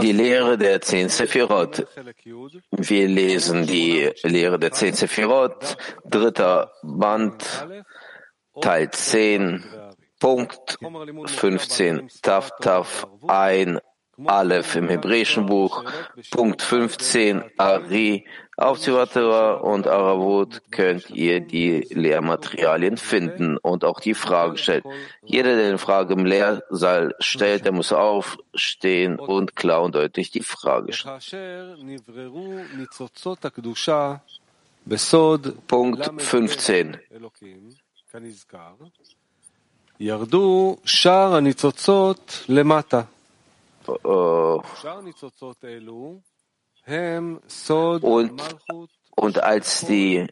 Die Lehre der zehn Sephirot. Wir lesen die Lehre der zehn Sephirot, dritter Band, Teil 10, Punkt 15, Taf Taf ein Aleph im hebräischen Buch, Punkt 15, Ari, auf Zivatera und Aravut könnt ihr die Lehrmaterialien finden und auch die Frage stellt. Jeder, der eine Frage im Lehrsaal stellt, der muss aufstehen und klar und deutlich die Frage stellen. Punkt 15. ירדו שאר הניצוצות למטה. und, und als die,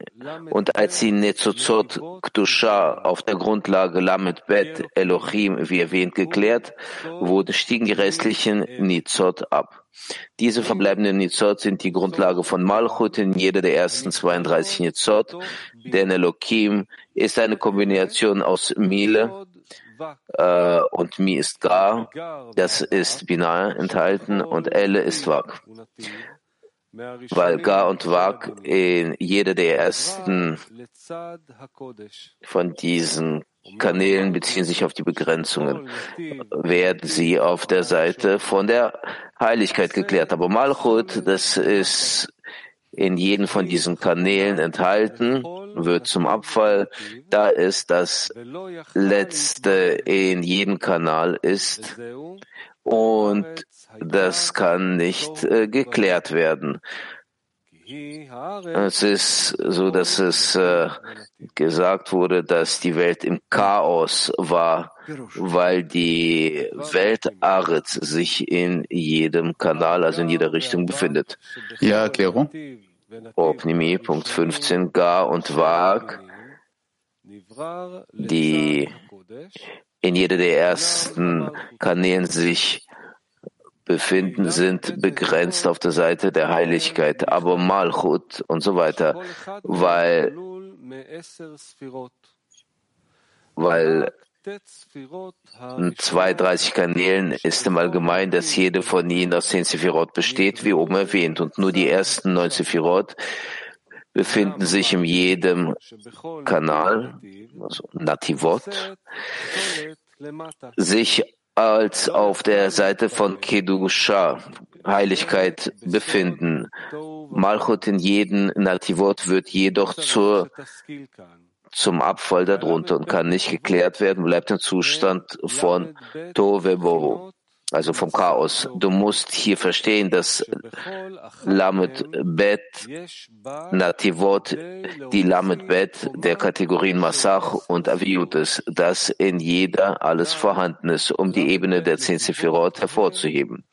und als die Netzozot Kdusha auf der Grundlage Lamed Bet Elohim, wie erwähnt, geklärt wurde, stiegen die restlichen Nizot ab. Diese verbleibenden Nizot sind die Grundlage von Malchut in jeder der ersten 32 Nizot, denn Elohim ist eine Kombination aus Mile, äh, und Mi ist Gar, das ist Binar enthalten und Elle ist Wak. Weil Gar und Wak in jeder der ersten von diesen Kanälen beziehen sich auf die Begrenzungen, werden sie auf der Seite von der Heiligkeit geklärt. Aber Malchut, das ist in jedem von diesen Kanälen enthalten, wird zum Abfall, da es das letzte in jedem Kanal ist und das kann nicht äh, geklärt werden. Es ist so, dass es äh, gesagt wurde, dass die Welt im Chaos war, weil die Welt Aretz sich in jedem Kanal, also in jeder Richtung befindet. Ja, Erklärung. Opnimi, Punkt 15, Gar und Wag, die in jeder der ersten Kanälen sich befinden, sind begrenzt auf der Seite der Heiligkeit, aber Malchut und so weiter, weil, weil in 32 Kanälen ist im Allgemeinen, dass jede von ihnen aus 10 Sephirot besteht, wie oben erwähnt, und nur die ersten 9 Sephirot befinden sich in jedem Kanal, also Nativot, sich als auf der Seite von Kedusha, Heiligkeit, befinden. Malchut in jedem Nativot wird jedoch zur, zum Abfall darunter und kann nicht geklärt werden, bleibt im Zustand von Tovebohu also vom Chaos. Du musst hier verstehen, dass Lamed Bet Nativot die Lamed Bet der Kategorien Masach und Aviut ist, dass in jeder alles vorhanden ist, um die Ebene der zehn Sephirot hervorzuheben.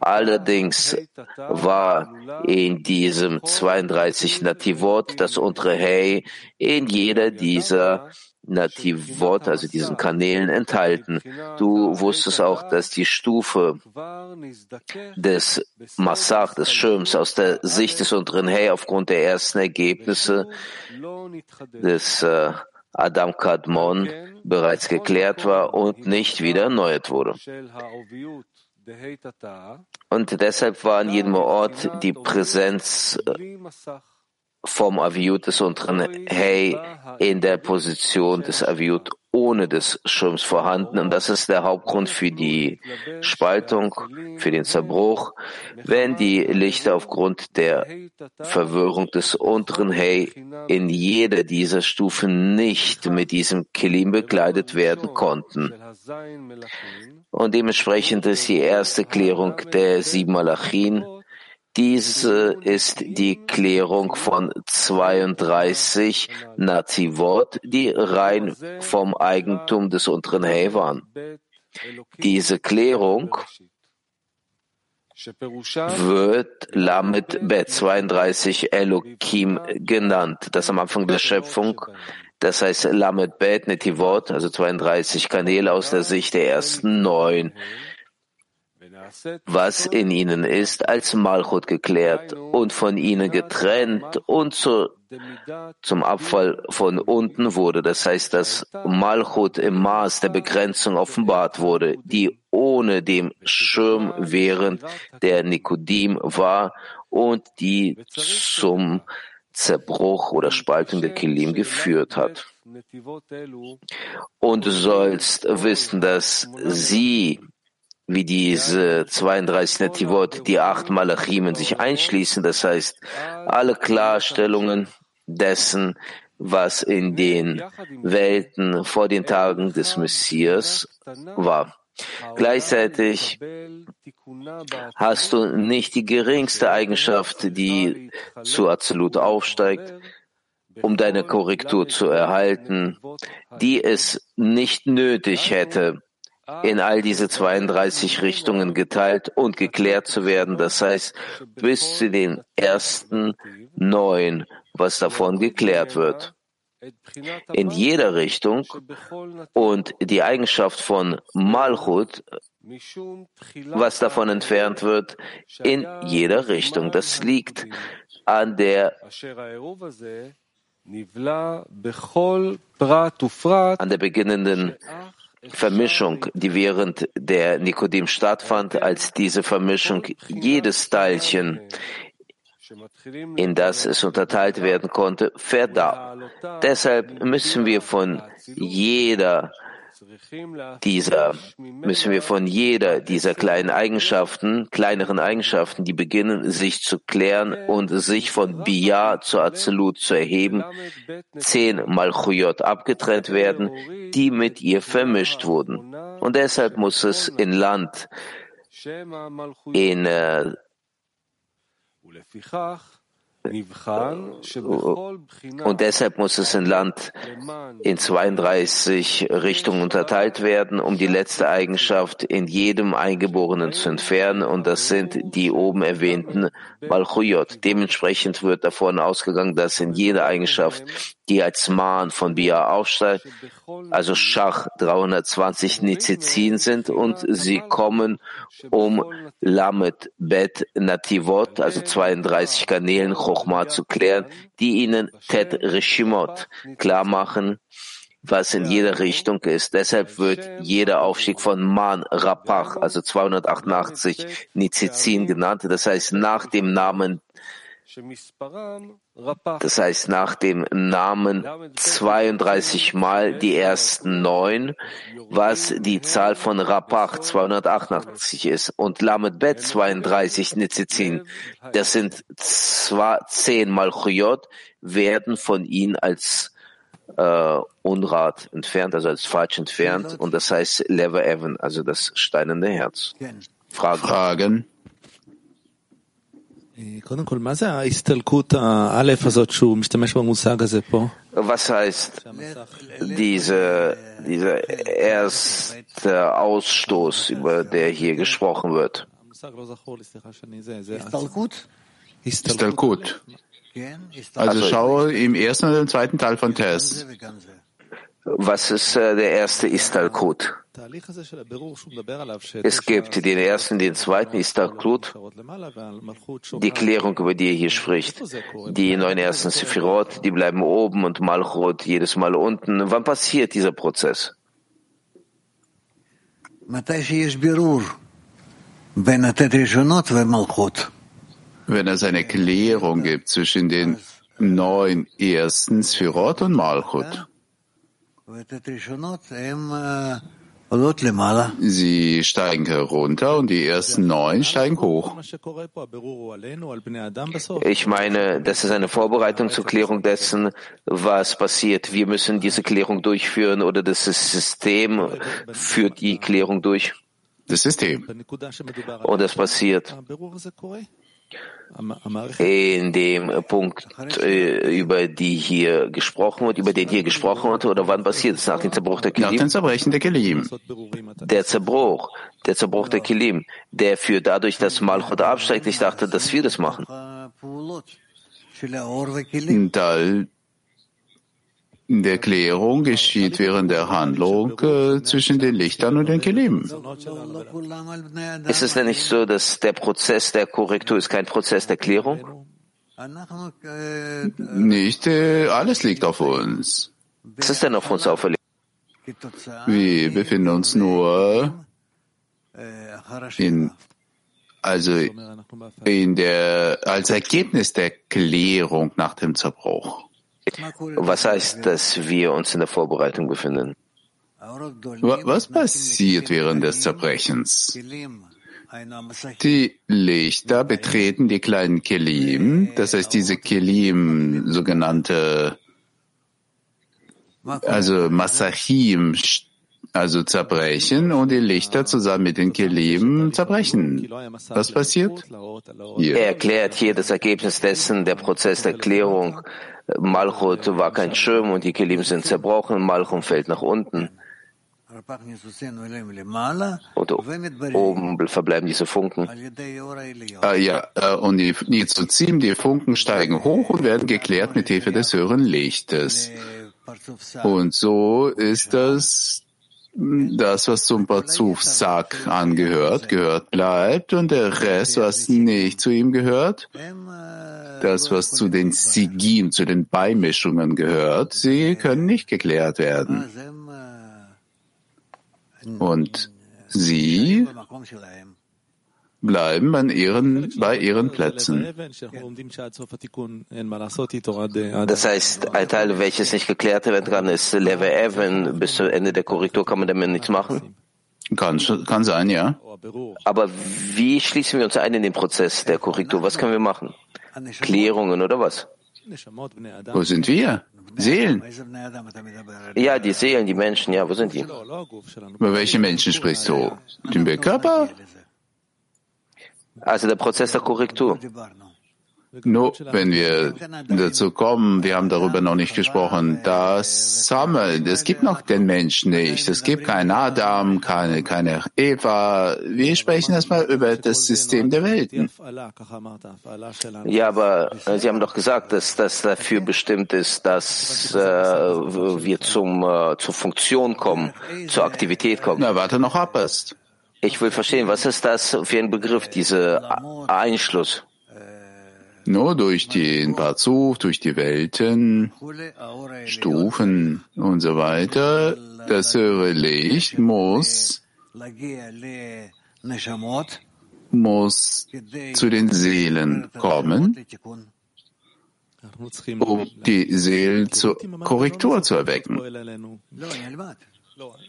Allerdings war in diesem 32 Nativot das untere Hey in jeder dieser Nativot, also diesen Kanälen enthalten. Du wusstest auch, dass die Stufe des Massach, des Schirms aus der Sicht des unteren Hey aufgrund der ersten Ergebnisse des äh, Adam Kadmon bereits geklärt war und nicht wieder erneuert wurde. Und deshalb war an jedem Ort die Präsenz äh, vom Aviut des unteren Hey in der Position des Aviut ohne des Schirms vorhanden. Und das ist der Hauptgrund für die Spaltung, für den Zerbruch. Wenn die Lichter aufgrund der Verwirrung des unteren Hey in jeder dieser Stufen nicht mit diesem Kilim bekleidet werden konnten. Und dementsprechend ist die erste Klärung der sieben Malachin, diese ist die Klärung von 32 Nazivot, die rein vom Eigentum des unteren He waren. Diese Klärung wird Lamed Bet 32 Elohim genannt, das am Anfang der Schöpfung, das heißt Lamed Bet Netivot, also 32 Kanäle aus der Sicht der ersten neun was in ihnen ist, als Malchut geklärt und von ihnen getrennt und zur zum Abfall von unten wurde. Das heißt, dass Malchut im Maß der Begrenzung offenbart wurde, die ohne dem Schirm während der Nikodim war und die zum Zerbruch oder Spaltung der Kilim geführt hat. Und du sollst wissen, dass sie, wie diese 32 Netivot, die acht Malachim in sich einschließen, das heißt, alle Klarstellungen dessen, was in den Welten vor den Tagen des Messias war. Gleichzeitig hast du nicht die geringste Eigenschaft, die zu Absolut aufsteigt, um deine Korrektur zu erhalten, die es nicht nötig hätte, in all diese 32 Richtungen geteilt und geklärt zu werden. Das heißt, bis zu den ersten neun, was davon geklärt wird. In jeder Richtung und die Eigenschaft von Malchut, was davon entfernt wird, in jeder Richtung. Das liegt an der an der beginnenden Vermischung, die während der Nikodim stattfand, als diese Vermischung jedes Teilchen, in das es unterteilt werden konnte, verdarb. Deshalb müssen wir von jeder dieser, müssen wir von jeder dieser kleinen Eigenschaften, kleineren Eigenschaften, die beginnen, sich zu klären und sich von Bia zu Absolut zu erheben, zehn Malchuyot abgetrennt werden, die mit ihr vermischt wurden. Und deshalb muss es in Land, in äh, und deshalb muss es in Land in 32 Richtungen unterteilt werden, um die letzte Eigenschaft in jedem Eingeborenen zu entfernen. Und das sind die oben erwähnten Malchuyot. Dementsprechend wird davon ausgegangen, dass in jeder Eigenschaft, die als Mahn von Bia aufsteigt, also Schach 320 Nizizin sind und sie kommen um Lamet Bet Nativot, also 32 Kanälen Chochma zu klären, die ihnen Tet Rishimot klar machen, was in jeder Richtung ist. Deshalb wird jeder Aufstieg von Man Rapach, also 288 Nizizin genannt. Das heißt, nach dem Namen das heißt, nach dem Namen 32 Mal die ersten neun, was die Zahl von Rapach 288 ist, und Lamed Bet 32 Nizizin, das sind zwar zehn Malchuyot, werden von ihnen als äh, Unrat entfernt, also als falsch entfernt, und das heißt Lever Evan, also das steinende Herz. Fragen. Fragen. Was heißt diese, dieser erste Ausstoß, über der hier gesprochen wird? Istalkut. Also schaue im ersten und im zweiten Teil von Tess. Was ist äh, der erste Istalkut? Es gibt den ersten, den zweiten Istalkut, die Klärung, über die er hier spricht. Die neun ersten Sephirot, die bleiben oben und Malchut jedes Mal unten. Wann passiert dieser Prozess? Wenn es eine Klärung gibt zwischen den neun ersten Sephirot und Malchut. Sie steigen herunter und die ersten neun steigen hoch. Ich meine, das ist eine Vorbereitung zur Klärung dessen, was passiert. Wir müssen diese Klärung durchführen oder das System führt die Klärung durch. Das System. Und es passiert in dem Punkt, äh, über die hier gesprochen wird, über den hier gesprochen wird, oder wann passiert es? Nach dem Zerbruch der Kilim? Nach dem Zerbrechen der Kilim. Der Zerbruch, der Zerbruch der Kilim, der führt dadurch, dass Malchut absteigt. Ich dachte, dass wir das machen. Da der Klärung geschieht während der Handlung äh, zwischen den Lichtern und den Kelim. Ist es denn nicht so, dass der Prozess der Korrektur ist kein Prozess der Klärung? Nicht äh, alles liegt auf uns. Was ist denn auf uns auferlegt? Wir befinden uns nur in, also in der, als Ergebnis der Klärung nach dem Zerbruch. Was heißt, dass wir uns in der Vorbereitung befinden? Was passiert während des Zerbrechens? Die Lichter betreten die kleinen Kelim, das heißt diese Kelim, sogenannte, also Masachim, also zerbrechen und die Lichter zusammen mit den Kelim zerbrechen. Was passiert? Hier. Er erklärt hier das Ergebnis dessen, der Prozess der Klärung. Malchut war kein Schirm und die Kelim sind zerbrochen, Malchut fällt nach unten. Und oben verbleiben diese Funken. Äh, ja, äh, und die, die Zuzim, die Funken steigen hoch und werden geklärt mit Hilfe des höheren Lichtes. Und so ist das das, was zum Bazuf Sack angehört, gehört bleibt und der Rest, was nicht zu ihm gehört, das, was zu den Sigim, zu den Beimischungen gehört, sie können nicht geklärt werden. Und sie bleiben an ihren, bei ihren Plätzen. Das heißt, ein Teil, welches nicht geklärt werden kann, ist Leve Even. Bis zum Ende der Korrektur kann man damit nichts machen? Kann, kann sein, ja. Aber wie schließen wir uns ein in den Prozess der Korrektur? Was können wir machen? Klärungen oder was? Wo sind wir? Seelen. Ja, die Seelen, die Menschen, ja, wo sind die? Über welche Menschen sprichst du? Den Körper? Also der Prozess der Korrektur. Nur wenn wir dazu kommen, wir haben darüber noch nicht gesprochen, das Sammeln, es gibt noch den Menschen nicht. Es gibt keinen Adam, keine, keine Eva. Wir sprechen erstmal über das System der Welten. Ja, aber äh, Sie haben doch gesagt, dass das dafür bestimmt ist, dass äh, wir zum, äh, zur Funktion kommen, zur Aktivität kommen. Na, warte noch ab erst. Ich will verstehen, was ist das für ein Begriff, dieser Einschluss? Nur durch den Parzuf, durch die Welten, Stufen und so weiter, das höhere Licht muss, muss zu den Seelen kommen, um die Seelen zur Korrektur zu erwecken.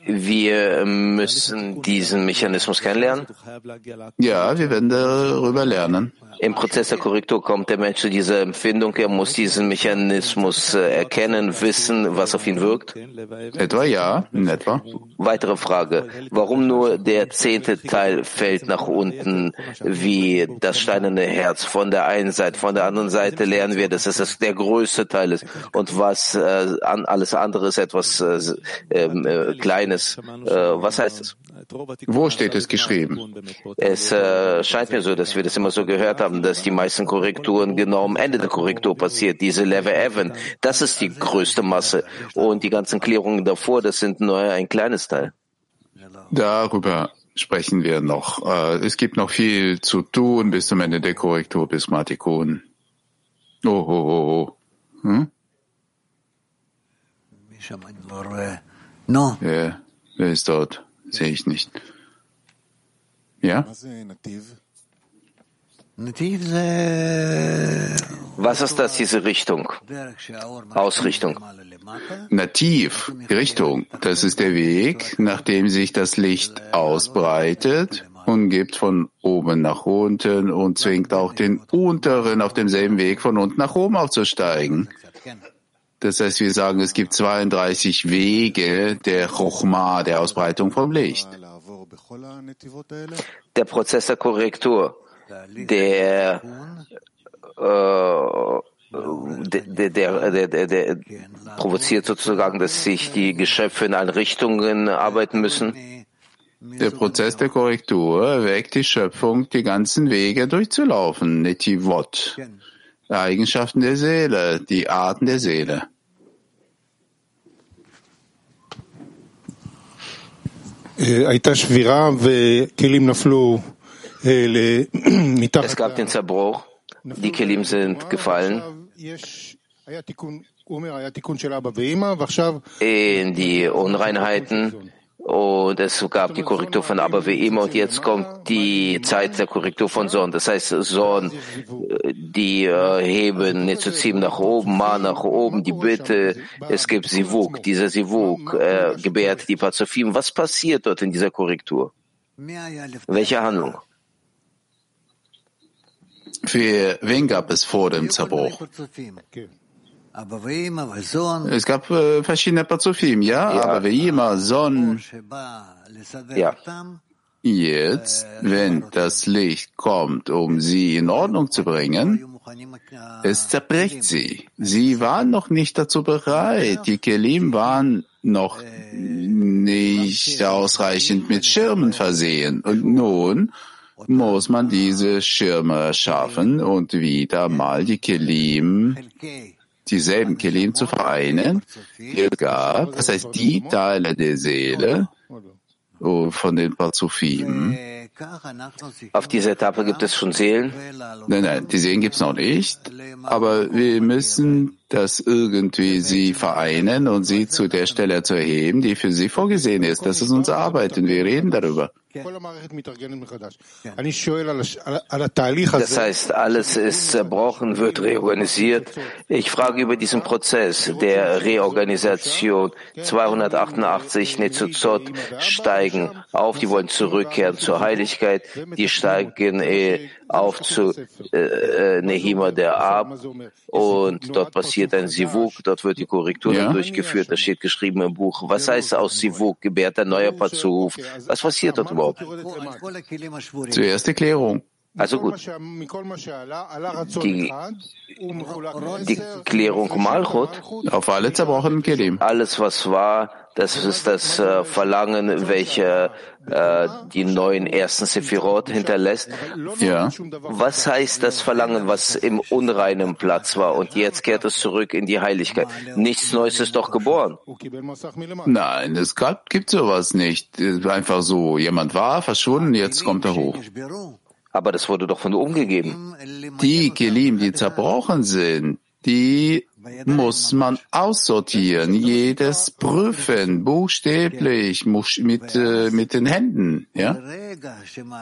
Wir müssen diesen Mechanismus kennenlernen. Ja, wir werden darüber lernen. Im Prozess der Korrektur kommt der Mensch zu dieser Empfindung. Er muss diesen Mechanismus äh, erkennen, wissen, was auf ihn wirkt. Etwa ja, in etwa. Weitere Frage. Warum nur der zehnte Teil fällt nach unten wie das steinerne Herz von der einen Seite? Von der anderen Seite lernen wir, dass es der größte Teil ist und was äh, alles andere ist etwas äh, ähm, äh, Kleines. Äh, was heißt es? Wo steht es geschrieben? Es äh, scheint mir so, dass wir das immer so gehört haben, dass die meisten Korrekturen genau am Ende der Korrektur passiert. Diese Level Evan, das ist die größte Masse. Und die ganzen Klärungen davor, das sind nur ein kleines Teil. Darüber sprechen wir noch. Äh, es gibt noch viel zu tun bis zum Ende der Korrektur, bis Matikon. Oh, oh, oh, oh. Hm? No. Wer, wer ist dort? Sehe ich nicht. Ja? Was ist das, diese Richtung? Ausrichtung. Nativ, Richtung, das ist der Weg, nachdem sich das Licht ausbreitet und gibt von oben nach unten und zwingt auch den unteren auf demselben Weg von unten nach oben aufzusteigen. Das heißt, wir sagen, es gibt 32 Wege der Chochma, der Ausbreitung vom Licht. Der Prozess der Korrektur, der, äh, der, der, der, der, provoziert sozusagen, dass sich die Geschöpfe in allen Richtungen arbeiten müssen. Der Prozess der Korrektur erweckt die Schöpfung, die ganzen Wege durchzulaufen, Netivot. Eigenschaften der Seele, die Arten der Seele. Es gab den Zerbruch. die Kelim sind gefallen. in die Unreinheiten und es gab die Korrektur von Abba wie immer und jetzt kommt die Zeit der Korrektur von Son. Das heißt, Son, die äh, heben Nezuzim nach oben, Ma nach oben, die Bitte, es gibt Sivuk. Dieser Sivuk äh, gebärt die Pazifim. Was passiert dort in dieser Korrektur? Welche Handlung? Für wen gab es vor dem Zerbruch? Es gab äh, verschiedene Pazufim, ja, ja, aber wie immer, Son. Ja. Jetzt, wenn das Licht kommt, um sie in Ordnung zu bringen, es zerbricht sie. Sie waren noch nicht dazu bereit. Die Kelim waren noch nicht ausreichend mit Schirmen versehen. Und nun muss man diese Schirme schaffen und wieder mal die Kelim dieselben Kelim zu vereinen, die es gab, das heißt die Teile der Seele von den Parzufim. Auf dieser Etappe gibt es schon Seelen? Nein, nein, die Seelen gibt es noch nicht, aber wir müssen das irgendwie sie vereinen und sie zu der Stelle zu erheben, die für sie vorgesehen ist. Das ist unsere Arbeit und wir reden darüber. Das heißt, alles ist zerbrochen, wird reorganisiert. Ich frage über diesen Prozess der Reorganisation. 288 Nezuzot steigen auf, die wollen zurückkehren zur Heiligkeit, die steigen äh, auf zu äh, äh Nehima der Ab und dort passiert ein Sivuk, dort wird die Korrektur ja. durchgeführt, das steht geschrieben im Buch. Was heißt aus Sivuk, gebärt ein neuer Pazuf? Was passiert dort überhaupt? Zuerst die Klärung. Also gut. Die, die Klärung Malchut. Auf alle zerbrochenen Kelim. Alles, was war, das ist das äh, Verlangen, welche äh, die neuen ersten Sephirot hinterlässt. Ja. Was heißt das Verlangen, was im unreinen Platz war und jetzt kehrt es zurück in die Heiligkeit? Nichts Neues ist doch geboren. Nein, es gab, gibt sowas nicht. Einfach so, jemand war verschwunden, jetzt kommt er hoch. Aber das wurde doch von oben gegeben. Die Kelim, die zerbrochen sind, die muss man aussortieren, jedes prüfen, buchstäblich, mit, äh, mit den Händen, ja?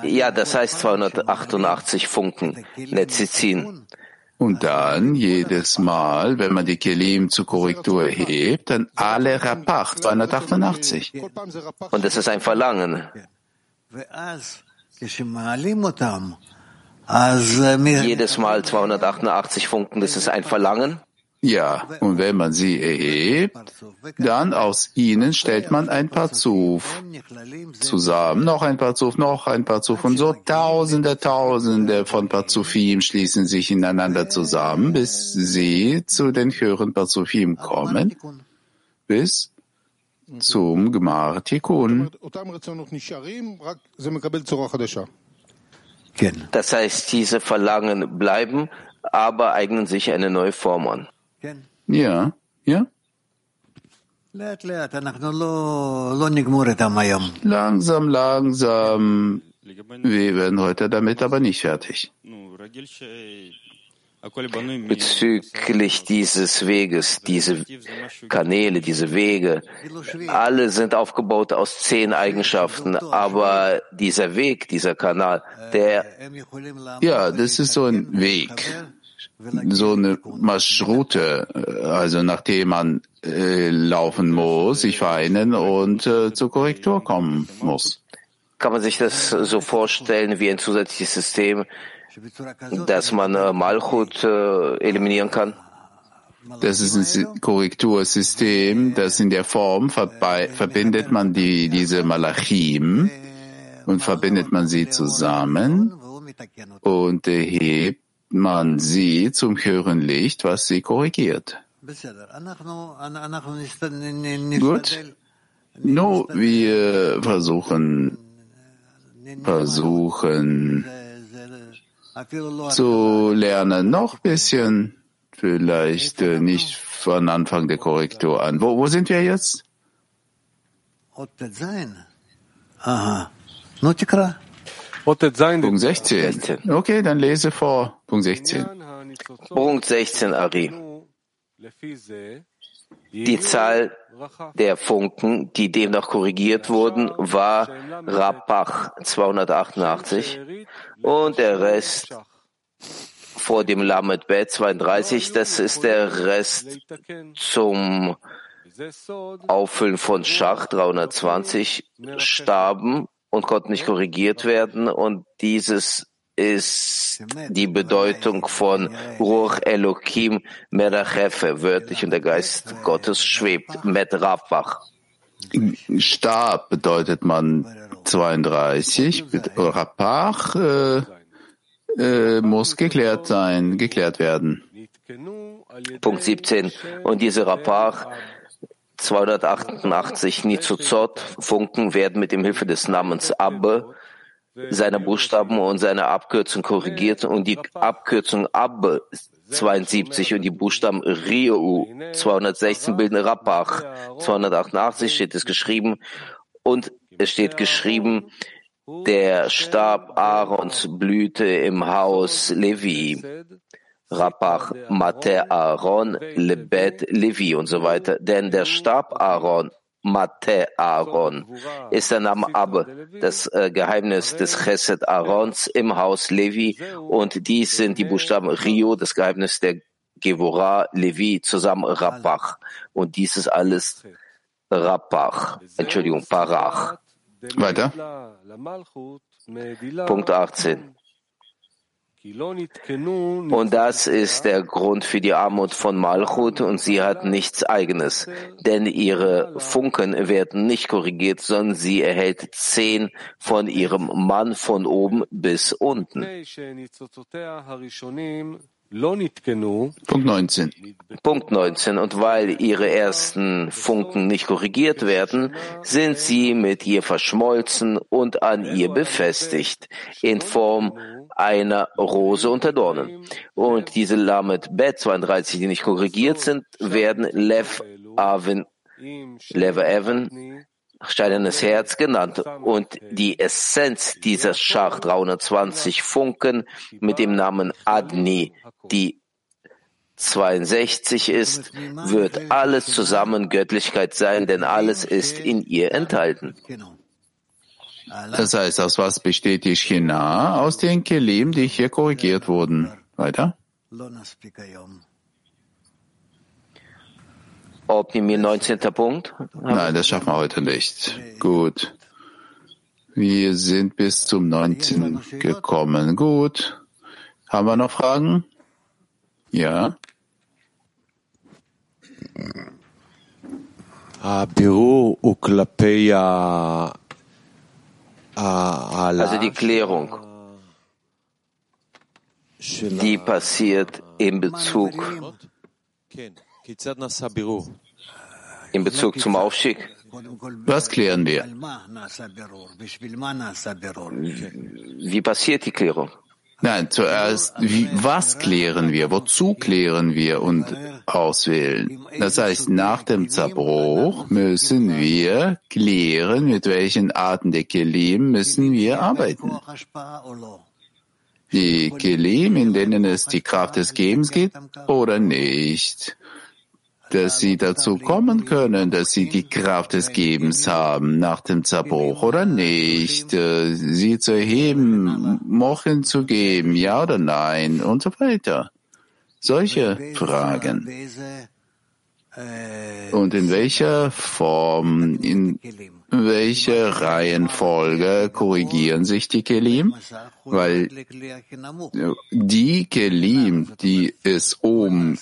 Ja, das heißt 288 Funken, Nezizin. Und dann jedes Mal, wenn man die Kelim zur Korrektur hebt, dann alle Rapach, 288. Und das ist ein Verlangen. Jedes Mal 288 Funken, das ist ein Verlangen. Ja, und wenn man sie erhebt, dann aus ihnen stellt man ein paar Zuf zusammen, noch ein paar Zuf, noch ein paar Zuf und so tausende, tausende von Parzufim schließen sich ineinander zusammen, bis sie zu den höheren Parzufim kommen, bis zum Gemar Tikkun. Das heißt, diese Verlangen bleiben, aber eignen sich eine neue Form an. Ja, ja. Langsam, langsam. Wir werden heute damit aber nicht fertig. Bezüglich dieses Weges, diese Kanäle, diese Wege, alle sind aufgebaut aus zehn Eigenschaften, aber dieser Weg, dieser Kanal, der... Ja, das ist so ein Weg so eine Marschroute, also nachdem man äh, laufen muss, sich vereinen und äh, zur Korrektur kommen muss. Kann man sich das so vorstellen wie ein zusätzliches System, dass man äh, Malchut äh, eliminieren kann? Das ist ein Korrektursystem, das in der Form verbindet man die, diese Malachim und verbindet man sie zusammen und hebt man sie zum höheren Licht, was sie korrigiert. Gut. No, wir versuchen, versuchen zu lernen, noch ein bisschen, vielleicht äh, nicht von Anfang der Korrektur an. Wo, wo sind wir Aha. Ну, Punkt 16. Okay, dann lese vor. Punkt 16. Punkt 16, Ari. Die Zahl der Funken, die demnach korrigiert wurden, war Rapach 288 und der Rest vor dem Lamed Bet 32, das ist der Rest zum Auffüllen von Schach. 320 starben und konnten nicht korrigiert werden und dieses ist die Bedeutung von Ruch Elohim Merachefe, wörtlich und der Geist Gottes schwebt, mit Rapach. Stab bedeutet man 32, Rapach äh, äh, muss geklärt sein, geklärt werden. Punkt 17. Und diese Rapach 288 Nizuzot Funken werden mit dem Hilfe des Namens Abbe seine Buchstaben und seine Abkürzung korrigiert und die Abkürzung Abbe 72 und die Buchstaben Riu 216 bilden Rappach 288 steht es geschrieben und es steht geschrieben der Stab Aarons blühte im Haus Levi Rapach, Mate Aaron, Lebet Levi und so weiter. Denn der Stab Aaron, Mate Aaron, ist der Name Abbe, das äh, Geheimnis des Chesed Aarons im Haus Levi. Und dies sind die Buchstaben Rio, das Geheimnis der Gevora Levi, zusammen Rapach. Und dies ist alles Rapach, Entschuldigung, Parach. Weiter. Punkt 18. Und das ist der Grund für die Armut von Malchut und sie hat nichts eigenes. Denn ihre Funken werden nicht korrigiert, sondern sie erhält zehn von ihrem Mann von oben bis unten. Punkt 19. Punkt 19. Und weil ihre ersten Funken nicht korrigiert werden, sind sie mit ihr verschmolzen und an ihr befestigt, in Form einer Rose unter Dornen. Und diese Lamed Bet 32, die nicht korrigiert sind, werden Lev Avin, Lev Evan, steinernes Herz genannt. Und die Essenz dieser Schach 320 Funken mit dem Namen Adni, die 62 ist, wird alles zusammen Göttlichkeit sein, denn alles ist in ihr enthalten. Das heißt, aus was besteht die Shina? Aus den Kelim, die hier korrigiert wurden. Weiter? Optimir 19. Punkt. Nein, das schaffen wir heute nicht. Gut. Wir sind bis zum 19. gekommen. Gut. Haben wir noch Fragen? Ja. Also die Klärung, die passiert in Bezug, in Bezug zum Aufstieg. Was klären wir? Wie passiert die Klärung? Nein, zuerst, wie, was klären wir? Wozu klären wir und auswählen? Das heißt, nach dem Zerbruch müssen wir klären, mit welchen Arten der Kelim müssen wir arbeiten. Die Kelim, in denen es die Kraft des Gebens gibt oder nicht dass sie dazu kommen können, dass sie die Kraft des Gebens haben nach dem Zerbruch oder nicht, äh, sie zu erheben, Mochen zu geben, ja oder nein und so weiter. Solche Fragen. Und in welcher Form, in welcher Reihenfolge korrigieren sich die Kelim? Weil die Kelim, die es oben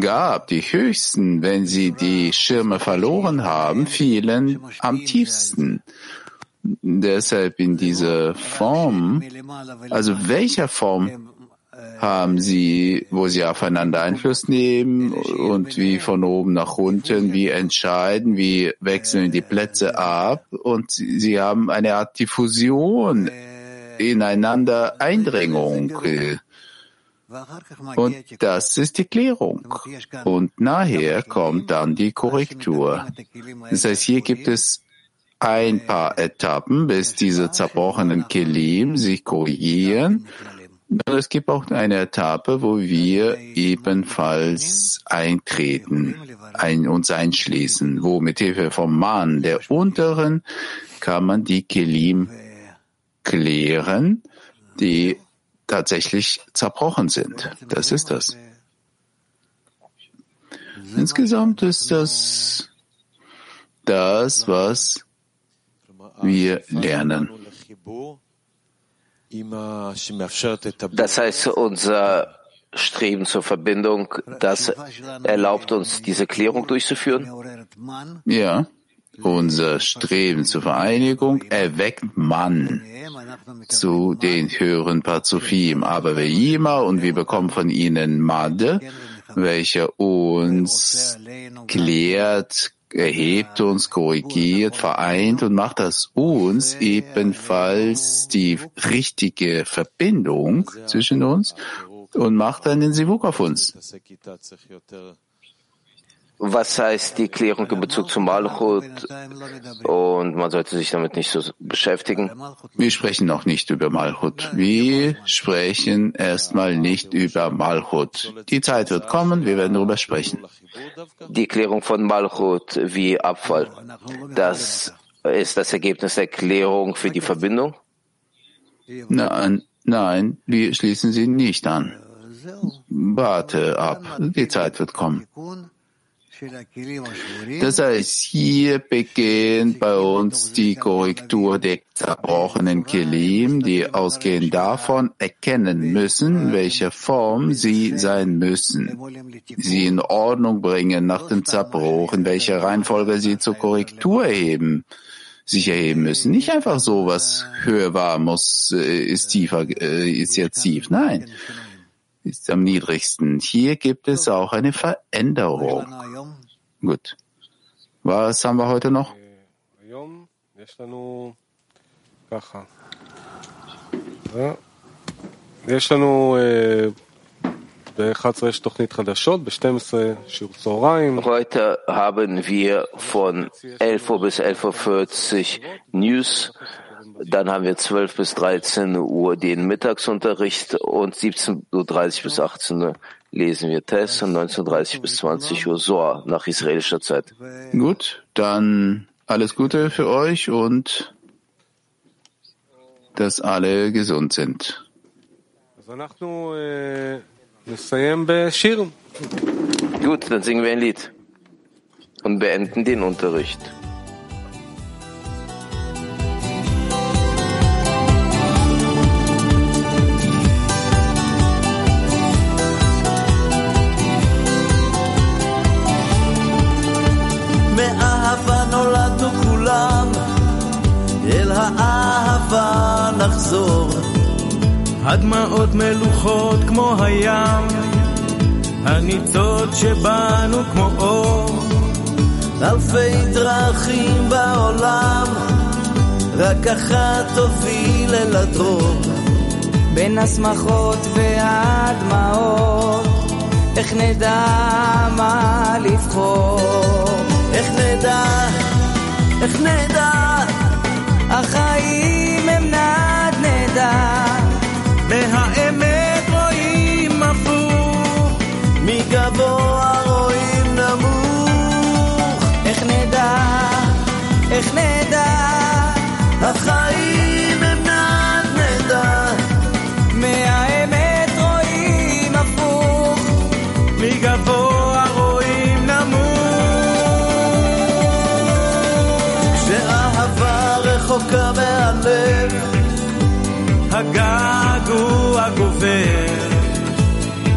gab, die höchsten, wenn sie die Schirme verloren haben, fielen am tiefsten. Deshalb in dieser Form, also welcher Form haben sie, wo sie aufeinander Einfluss nehmen und wie von oben nach unten, wie entscheiden, wie wechseln die Plätze ab und sie haben eine Art Diffusion ineinander Eindringung. Und das ist die Klärung. Und nachher kommt dann die Korrektur. Das heißt, hier gibt es ein paar Etappen, bis diese zerbrochenen Kelim sich korrigieren. Es gibt auch eine Etappe, wo wir ebenfalls eintreten, ein, uns einschließen, wo mit Hilfe vom Mann der unteren kann man die Kelim klären, die tatsächlich zerbrochen sind. Das ist das. Insgesamt ist das das, was wir lernen. Das heißt, unser Streben zur Verbindung, das erlaubt uns, diese Klärung durchzuführen? Ja. Unser Streben zur Vereinigung erweckt Mann zu den höheren Parzufim, aber Ve'ima und wir bekommen von ihnen Made, welcher uns klärt, erhebt uns, korrigiert, vereint und macht aus uns ebenfalls die richtige Verbindung zwischen uns und macht den Sivuk auf uns. Was heißt die Klärung in Bezug zu Malchut? Und man sollte sich damit nicht so beschäftigen. Wir sprechen noch nicht über Malchut. Wir sprechen erstmal nicht über Malchut. Die Zeit wird kommen, wir werden darüber sprechen. Die Klärung von Malchut wie Abfall, das ist das Ergebnis der Klärung für die Verbindung? Nein, nein, wir schließen sie nicht an. Warte ab, die Zeit wird kommen. Das heißt, hier beginnt bei uns die Korrektur der zerbrochenen Kelim, die ausgehend davon erkennen müssen, welche Form sie sein müssen, sie in Ordnung bringen nach dem Zerbruch, in welcher Reihenfolge sie zur Korrektur erheben sich erheben müssen. Nicht einfach so, was höher war, muss, äh, ist tiefer, äh, ist jetzt tief. Nein ist am niedrigsten. Hier gibt es auch eine Veränderung. Gut. Was haben wir heute noch? יש לנו ב-11 יש תוכנית חדשות, ב-12 שיעור צהריים. Heute haben wir von 11 Uhr bis 11.40 Uhr News dann haben wir 12 bis 13 Uhr den Mittagsunterricht und 17.30 Uhr bis 18 Uhr lesen wir Test und 19.30 bis 20 Uhr Soa nach israelischer Zeit. Gut, dann alles Gute für euch und dass alle gesund sind. Gut, dann singen wir ein Lied und beenden den Unterricht. הדמעות מלוכות כמו הים, הניצות שבנו כמו אור. אלפי דרכים בעולם, רק אחת תוביל אל הדרור. בין השמחות והדמעות, איך נדע מה לבחור? איך נדע, איך נדע גובר.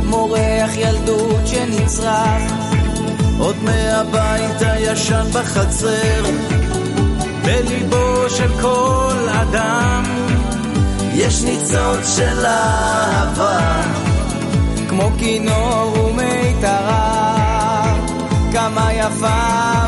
מורח ילדות שנצרח, עוד מהבית הישן בחצר. בליבו של כל אדם, יש ניצוץ של אהבה, כמו כינור ומיתרה, כמה יפה,